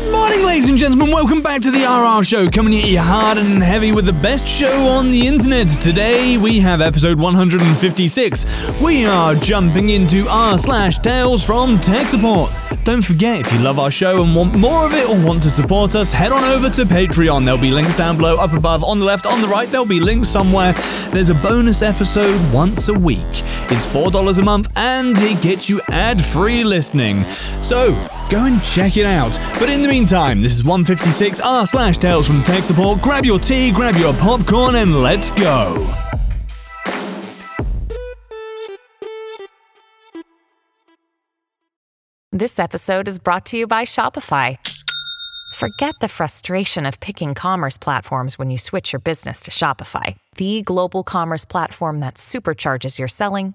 Good morning, ladies and gentlemen. Welcome back to the RR Show, coming at you hard and heavy with the best show on the internet. Today we have episode 156. We are jumping into r slash tales from tech support. Don't forget, if you love our show and want more of it or want to support us, head on over to Patreon. There'll be links down below, up above, on the left, on the right. There'll be links somewhere. There's a bonus episode once a week. It's $4 a month and it gets you ad free listening. So, go and check it out. But in the meantime, this is 156 r slash tales from tech support. Grab your tea, grab your popcorn, and let's go. This episode is brought to you by Shopify. Forget the frustration of picking commerce platforms when you switch your business to Shopify, the global commerce platform that supercharges your selling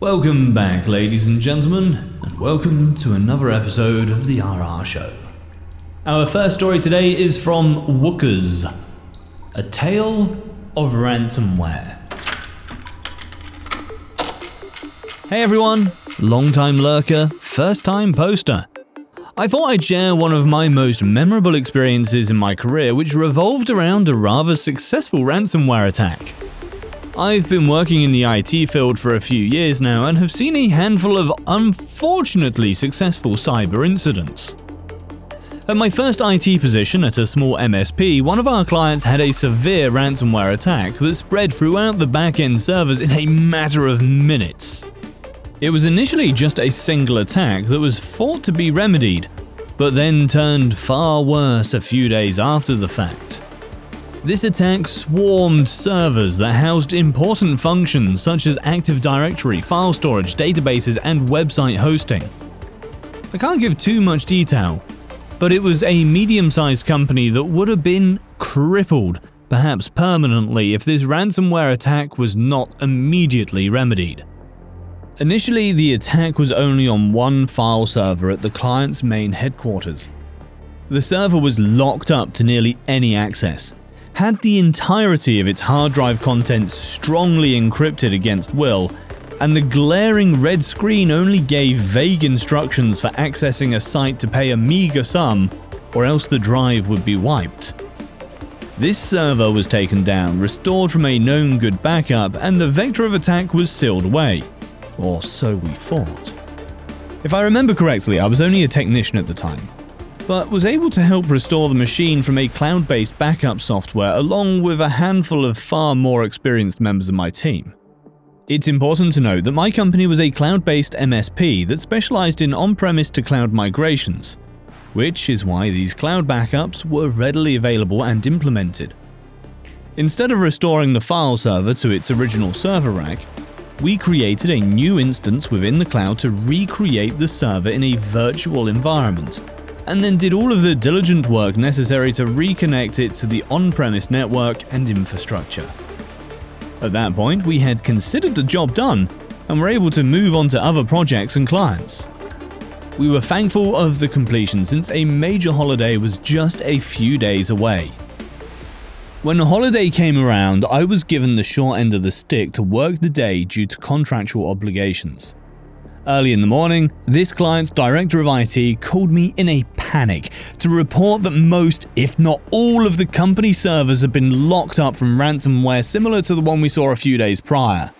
Welcome back, ladies and gentlemen, and welcome to another episode of the RR Show. Our first story today is from Wookers A Tale of Ransomware. Hey everyone, long time lurker, first time poster. I thought I'd share one of my most memorable experiences in my career, which revolved around a rather successful ransomware attack. I've been working in the IT field for a few years now and have seen a handful of unfortunately successful cyber incidents. At my first IT position at a small MSP, one of our clients had a severe ransomware attack that spread throughout the back-end servers in a matter of minutes. It was initially just a single attack that was thought to be remedied, but then turned far worse a few days after the fact. This attack swarmed servers that housed important functions such as Active Directory, file storage, databases, and website hosting. I can't give too much detail, but it was a medium sized company that would have been crippled, perhaps permanently, if this ransomware attack was not immediately remedied. Initially, the attack was only on one file server at the client's main headquarters. The server was locked up to nearly any access, had the entirety of its hard drive contents strongly encrypted against will, and the glaring red screen only gave vague instructions for accessing a site to pay a meager sum, or else the drive would be wiped. This server was taken down, restored from a known good backup, and the vector of attack was sealed away. Or so we thought. If I remember correctly, I was only a technician at the time, but was able to help restore the machine from a cloud based backup software along with a handful of far more experienced members of my team. It's important to note that my company was a cloud based MSP that specialized in on premise to cloud migrations, which is why these cloud backups were readily available and implemented. Instead of restoring the file server to its original server rack, we created a new instance within the cloud to recreate the server in a virtual environment, and then did all of the diligent work necessary to reconnect it to the on premise network and infrastructure. At that point, we had considered the job done and were able to move on to other projects and clients. We were thankful of the completion since a major holiday was just a few days away. When the holiday came around, I was given the short end of the stick to work the day due to contractual obligations. Early in the morning, this client's director of IT called me in a panic to report that most, if not all, of the company servers had been locked up from ransomware similar to the one we saw a few days prior.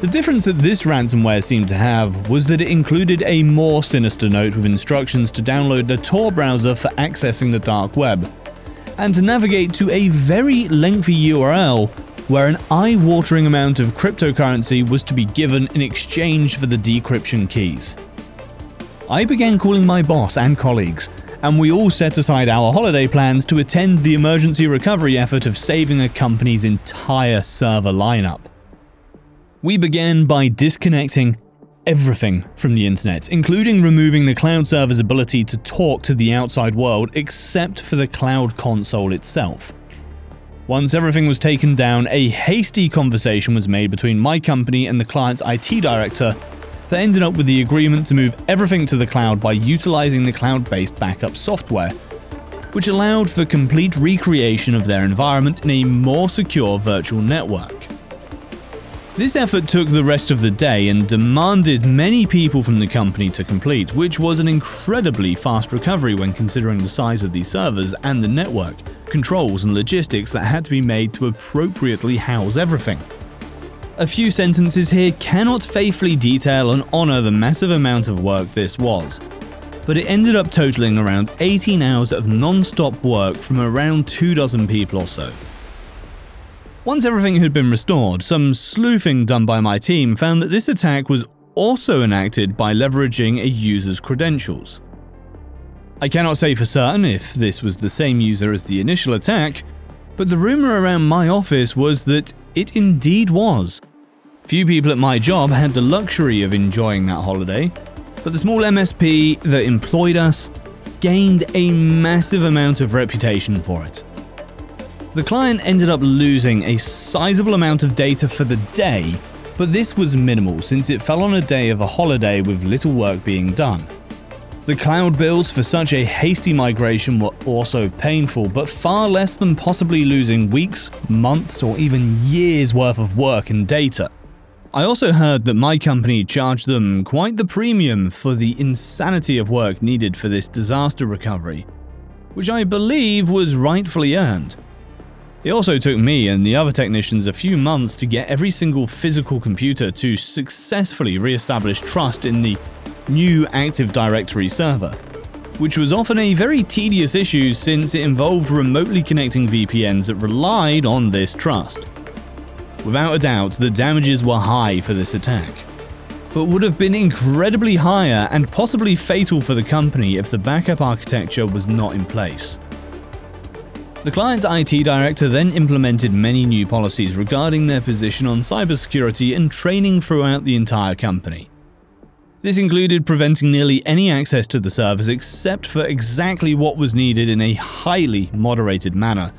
The difference that this ransomware seemed to have was that it included a more sinister note with instructions to download the Tor browser for accessing the dark web, and to navigate to a very lengthy URL where an eye watering amount of cryptocurrency was to be given in exchange for the decryption keys. I began calling my boss and colleagues, and we all set aside our holiday plans to attend the emergency recovery effort of saving a company's entire server lineup. We began by disconnecting everything from the internet, including removing the cloud server's ability to talk to the outside world except for the cloud console itself. Once everything was taken down, a hasty conversation was made between my company and the client's IT director that ended up with the agreement to move everything to the cloud by utilizing the cloud based backup software, which allowed for complete recreation of their environment in a more secure virtual network. This effort took the rest of the day and demanded many people from the company to complete, which was an incredibly fast recovery when considering the size of these servers and the network, controls, and logistics that had to be made to appropriately house everything. A few sentences here cannot faithfully detail and honour the massive amount of work this was, but it ended up totaling around 18 hours of non stop work from around two dozen people or so. Once everything had been restored, some sleuthing done by my team found that this attack was also enacted by leveraging a user's credentials. I cannot say for certain if this was the same user as the initial attack, but the rumour around my office was that it indeed was. Few people at my job had the luxury of enjoying that holiday, but the small MSP that employed us gained a massive amount of reputation for it. The client ended up losing a sizable amount of data for the day, but this was minimal since it fell on a day of a holiday with little work being done. The cloud bills for such a hasty migration were also painful, but far less than possibly losing weeks, months, or even years worth of work and data. I also heard that my company charged them quite the premium for the insanity of work needed for this disaster recovery, which I believe was rightfully earned. It also took me and the other technicians a few months to get every single physical computer to successfully re establish trust in the new Active Directory server, which was often a very tedious issue since it involved remotely connecting VPNs that relied on this trust. Without a doubt, the damages were high for this attack, but would have been incredibly higher and possibly fatal for the company if the backup architecture was not in place. The client's IT director then implemented many new policies regarding their position on cybersecurity and training throughout the entire company. This included preventing nearly any access to the servers except for exactly what was needed in a highly moderated manner,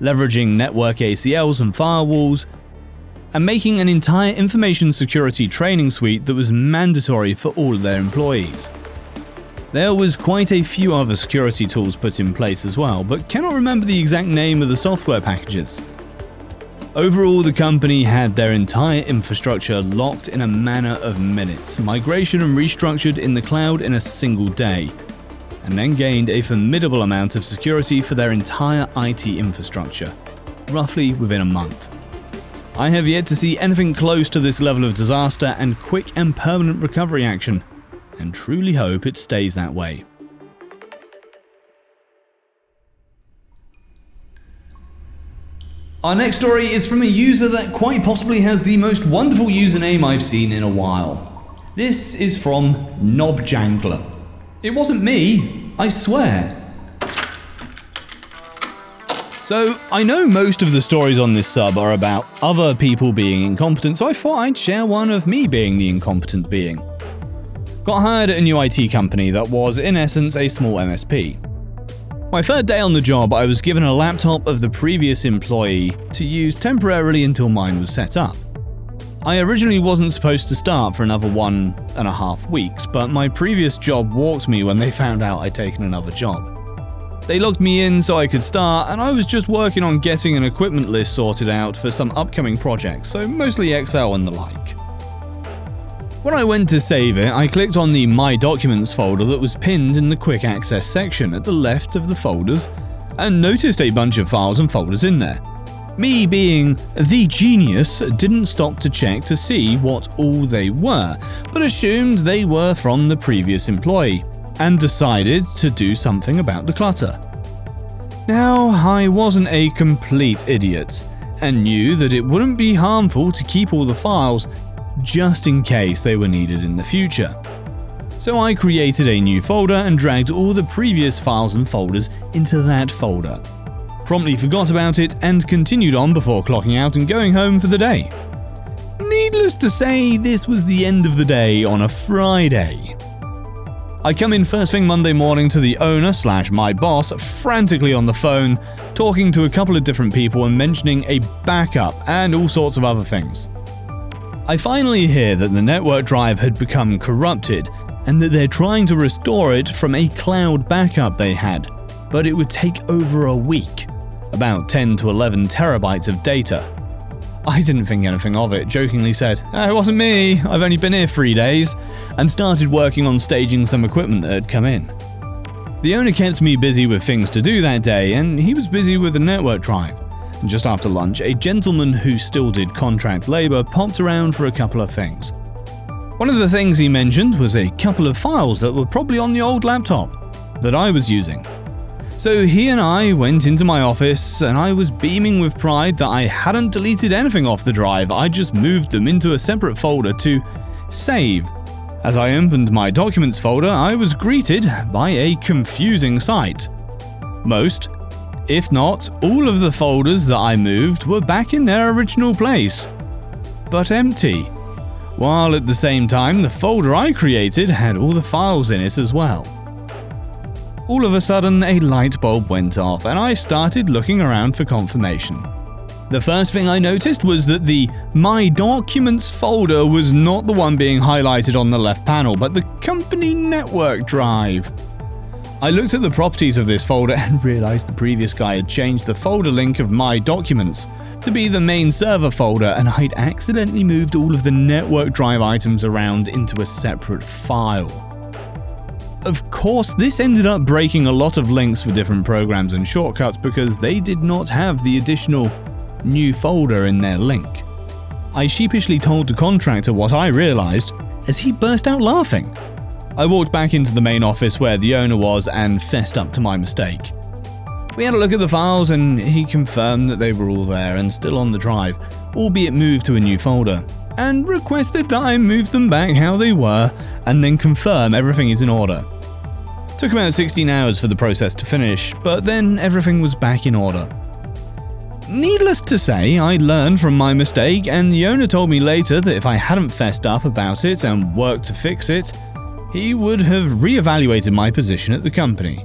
leveraging network ACLs and firewalls, and making an entire information security training suite that was mandatory for all of their employees. There was quite a few other security tools put in place as well, but cannot remember the exact name of the software packages. Overall, the company had their entire infrastructure locked in a matter of minutes, migration and restructured in the cloud in a single day, and then gained a formidable amount of security for their entire IT infrastructure, roughly within a month. I have yet to see anything close to this level of disaster and quick and permanent recovery action, and truly hope it stays that way. Our next story is from a user that quite possibly has the most wonderful username I've seen in a while. This is from Knobjangler. It wasn't me, I swear. So, I know most of the stories on this sub are about other people being incompetent, so I thought I'd share one of me being the incompetent being got hired at a new IT company that was, in essence, a small MSP. My third day on the job, I was given a laptop of the previous employee to use temporarily until mine was set up. I originally wasn't supposed to start for another one and a half weeks, but my previous job walked me when they found out I'd taken another job. They locked me in so I could start, and I was just working on getting an equipment list sorted out for some upcoming projects, so mostly Excel and the like. When I went to save it, I clicked on the My Documents folder that was pinned in the Quick Access section at the left of the folders and noticed a bunch of files and folders in there. Me being the genius didn't stop to check to see what all they were, but assumed they were from the previous employee and decided to do something about the clutter. Now, I wasn't a complete idiot and knew that it wouldn't be harmful to keep all the files just in case they were needed in the future. So I created a new folder and dragged all the previous files and folders into that folder. Promptly forgot about it and continued on before clocking out and going home for the day. Needless to say, this was the end of the day on a Friday. I come in first thing Monday morning to the owner slash my boss, frantically on the phone, talking to a couple of different people and mentioning a backup and all sorts of other things. I finally hear that the network drive had become corrupted and that they're trying to restore it from a cloud backup they had, but it would take over a week, about 10 to 11 terabytes of data. I didn't think anything of it, jokingly said, oh, It wasn't me, I've only been here three days, and started working on staging some equipment that had come in. The owner kept me busy with things to do that day, and he was busy with the network drive. Just after lunch, a gentleman who still did contract labour popped around for a couple of things. One of the things he mentioned was a couple of files that were probably on the old laptop that I was using. So he and I went into my office, and I was beaming with pride that I hadn't deleted anything off the drive, I just moved them into a separate folder to save. As I opened my documents folder, I was greeted by a confusing sight. Most, if not all of the folders that I moved were back in their original place, but empty. While at the same time, the folder I created had all the files in it as well all of a sudden a light bulb went off and I started looking around for confirmation. The first thing I noticed was that the My Documents folder was not the one being highlighted on the left panel, but the company network drive. I looked at the properties of this folder and realized the previous guy had changed the folder link of My Documents to be the main server folder, and I'd accidentally moved all of the network drive items around into a separate file. Of course, this ended up breaking a lot of links for different programs and shortcuts because they did not have the additional new folder in their link. I sheepishly told the contractor what I realized as he burst out laughing. I walked back into the main office where the owner was and fessed up to my mistake. We had a look at the files and he confirmed that they were all there and still on the drive, albeit moved to a new folder, and requested that I move them back how they were and then confirm everything is in order. Took about 16 hours for the process to finish, but then everything was back in order. Needless to say, I learned from my mistake, and the owner told me later that if I hadn't fessed up about it and worked to fix it, he would have re-evaluated my position at the company,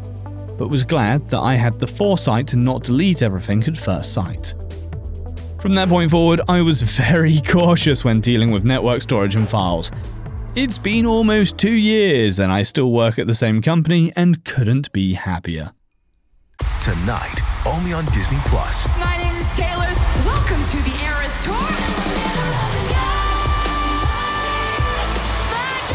but was glad that I had the foresight to not delete everything at first sight. From that point forward, I was very cautious when dealing with network storage and files, it's been almost two years and I still work at the same company and couldn't be happier. Tonight, only on Disney Plus. My name is Taylor. Welcome to the Eras Tour.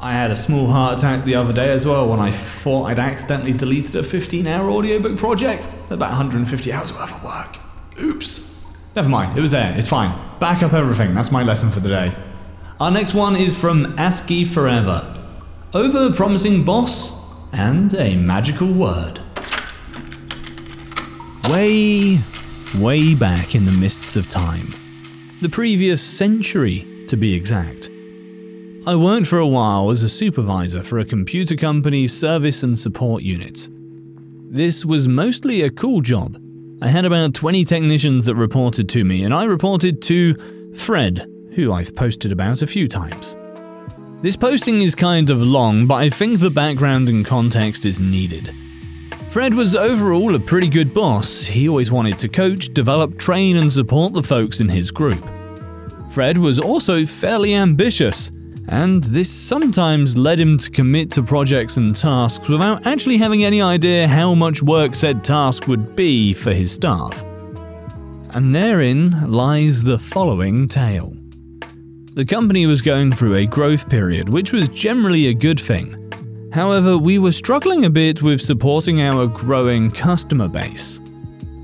I had a small heart attack the other day as well when I thought I'd accidentally deleted a 15 hour audiobook project. About 150 hours worth of work. Oops. Never mind, it was there, it's fine. Back up everything, that's my lesson for the day. Our next one is from ASCII Forever. Over promising boss and a magical word. Way, way back in the mists of time. The previous century, to be exact. I worked for a while as a supervisor for a computer company's service and support unit. This was mostly a cool job. I had about 20 technicians that reported to me, and I reported to Fred, who I've posted about a few times. This posting is kind of long, but I think the background and context is needed. Fred was overall a pretty good boss. He always wanted to coach, develop, train, and support the folks in his group. Fred was also fairly ambitious, and this sometimes led him to commit to projects and tasks without actually having any idea how much work said task would be for his staff. And therein lies the following tale. The company was going through a growth period, which was generally a good thing. However, we were struggling a bit with supporting our growing customer base.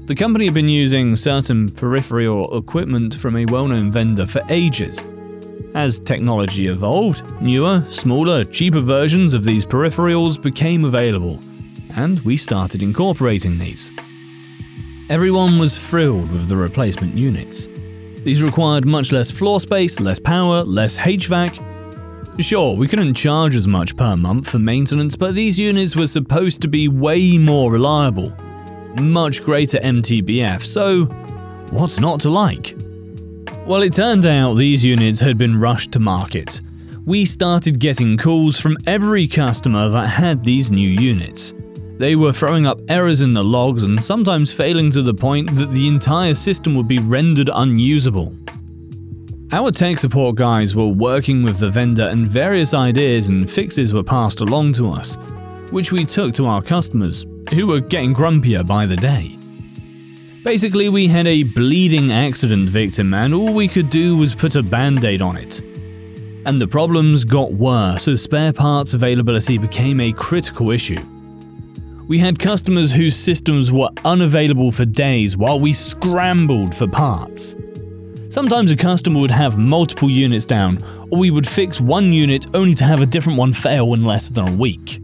The company had been using certain peripheral equipment from a well known vendor for ages. As technology evolved, newer, smaller, cheaper versions of these peripherals became available, and we started incorporating these. Everyone was thrilled with the replacement units. These required much less floor space, less power, less HVAC. Sure, we couldn't charge as much per month for maintenance, but these units were supposed to be way more reliable. Much greater MTBF, so what's not to like? Well, it turned out these units had been rushed to market. We started getting calls from every customer that had these new units. They were throwing up errors in the logs and sometimes failing to the point that the entire system would be rendered unusable. Our tech support guys were working with the vendor and various ideas and fixes were passed along to us, which we took to our customers, who were getting grumpier by the day. Basically, we had a bleeding accident victim and all we could do was put a band aid on it. And the problems got worse as spare parts availability became a critical issue. We had customers whose systems were unavailable for days while we scrambled for parts. Sometimes a customer would have multiple units down, or we would fix one unit only to have a different one fail in less than a week.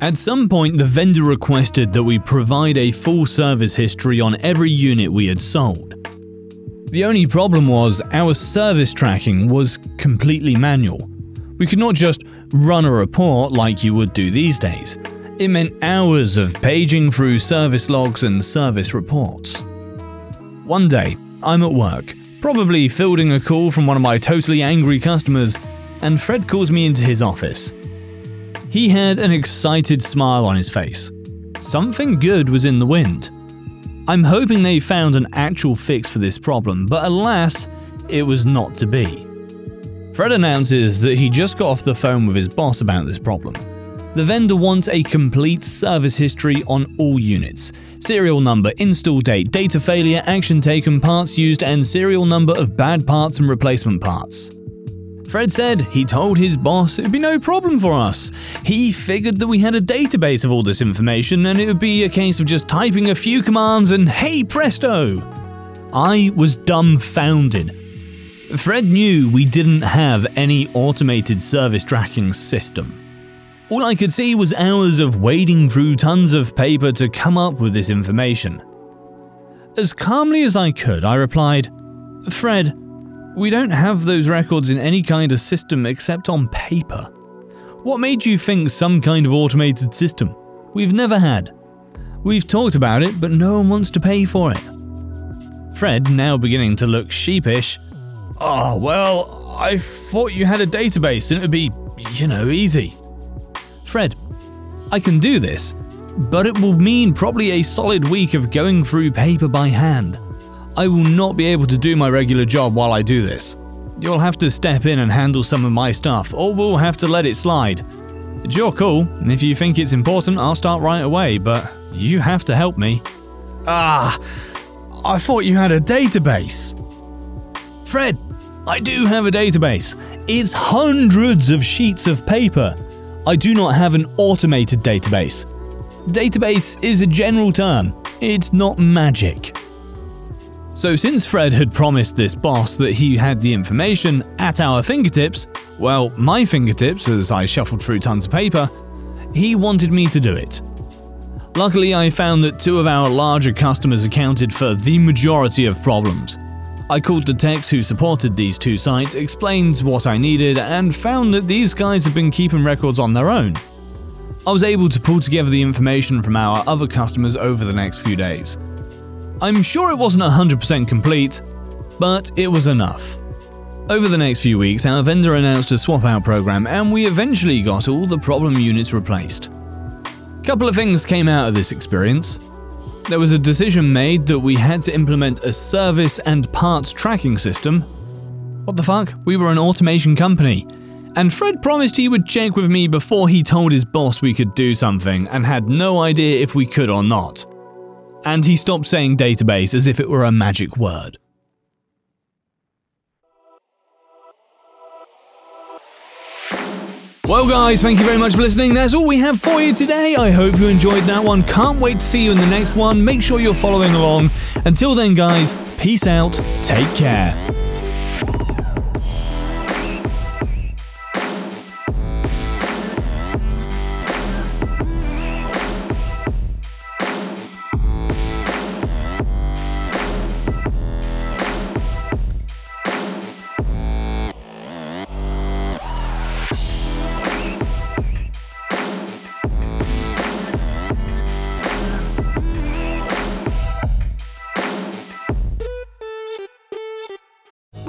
At some point, the vendor requested that we provide a full service history on every unit we had sold. The only problem was our service tracking was completely manual. We could not just run a report like you would do these days. It meant hours of paging through service logs and service reports. One day, I'm at work, probably fielding a call from one of my totally angry customers, and Fred calls me into his office. He had an excited smile on his face. Something good was in the wind. I'm hoping they found an actual fix for this problem, but alas, it was not to be. Fred announces that he just got off the phone with his boss about this problem. The vendor wants a complete service history on all units serial number, install date, data failure, action taken, parts used, and serial number of bad parts and replacement parts. Fred said he told his boss it'd be no problem for us. He figured that we had a database of all this information and it would be a case of just typing a few commands and hey presto! I was dumbfounded. Fred knew we didn't have any automated service tracking system. All I could see was hours of wading through tons of paper to come up with this information. As calmly as I could, I replied, Fred, we don't have those records in any kind of system except on paper. What made you think some kind of automated system? We've never had. We've talked about it, but no one wants to pay for it. Fred, now beginning to look sheepish, Oh, well, I thought you had a database and it would be, you know, easy. Fred, I can do this, but it will mean probably a solid week of going through paper by hand. I will not be able to do my regular job while I do this. You'll have to step in and handle some of my stuff, or we'll have to let it slide. It's your call, if you think it's important, I'll start right away, but you have to help me. Ah, I thought you had a database. Fred, I do have a database. It's hundreds of sheets of paper. I do not have an automated database. Database is a general term, it's not magic. So, since Fred had promised this boss that he had the information at our fingertips, well, my fingertips as I shuffled through tons of paper, he wanted me to do it. Luckily, I found that two of our larger customers accounted for the majority of problems. I called the techs who supported these two sites, explained what I needed, and found that these guys had been keeping records on their own. I was able to pull together the information from our other customers over the next few days. I'm sure it wasn't 100% complete, but it was enough. Over the next few weeks, our vendor announced a swap out program, and we eventually got all the problem units replaced. A Couple of things came out of this experience. There was a decision made that we had to implement a service and parts tracking system. What the fuck? We were an automation company. And Fred promised he would check with me before he told his boss we could do something and had no idea if we could or not and he stopped saying database as if it were a magic word. Well, guys, thank you very much for listening. That's all we have for you today. I hope you enjoyed that one. Can't wait to see you in the next one. Make sure you're following along. Until then, guys, peace out. Take care.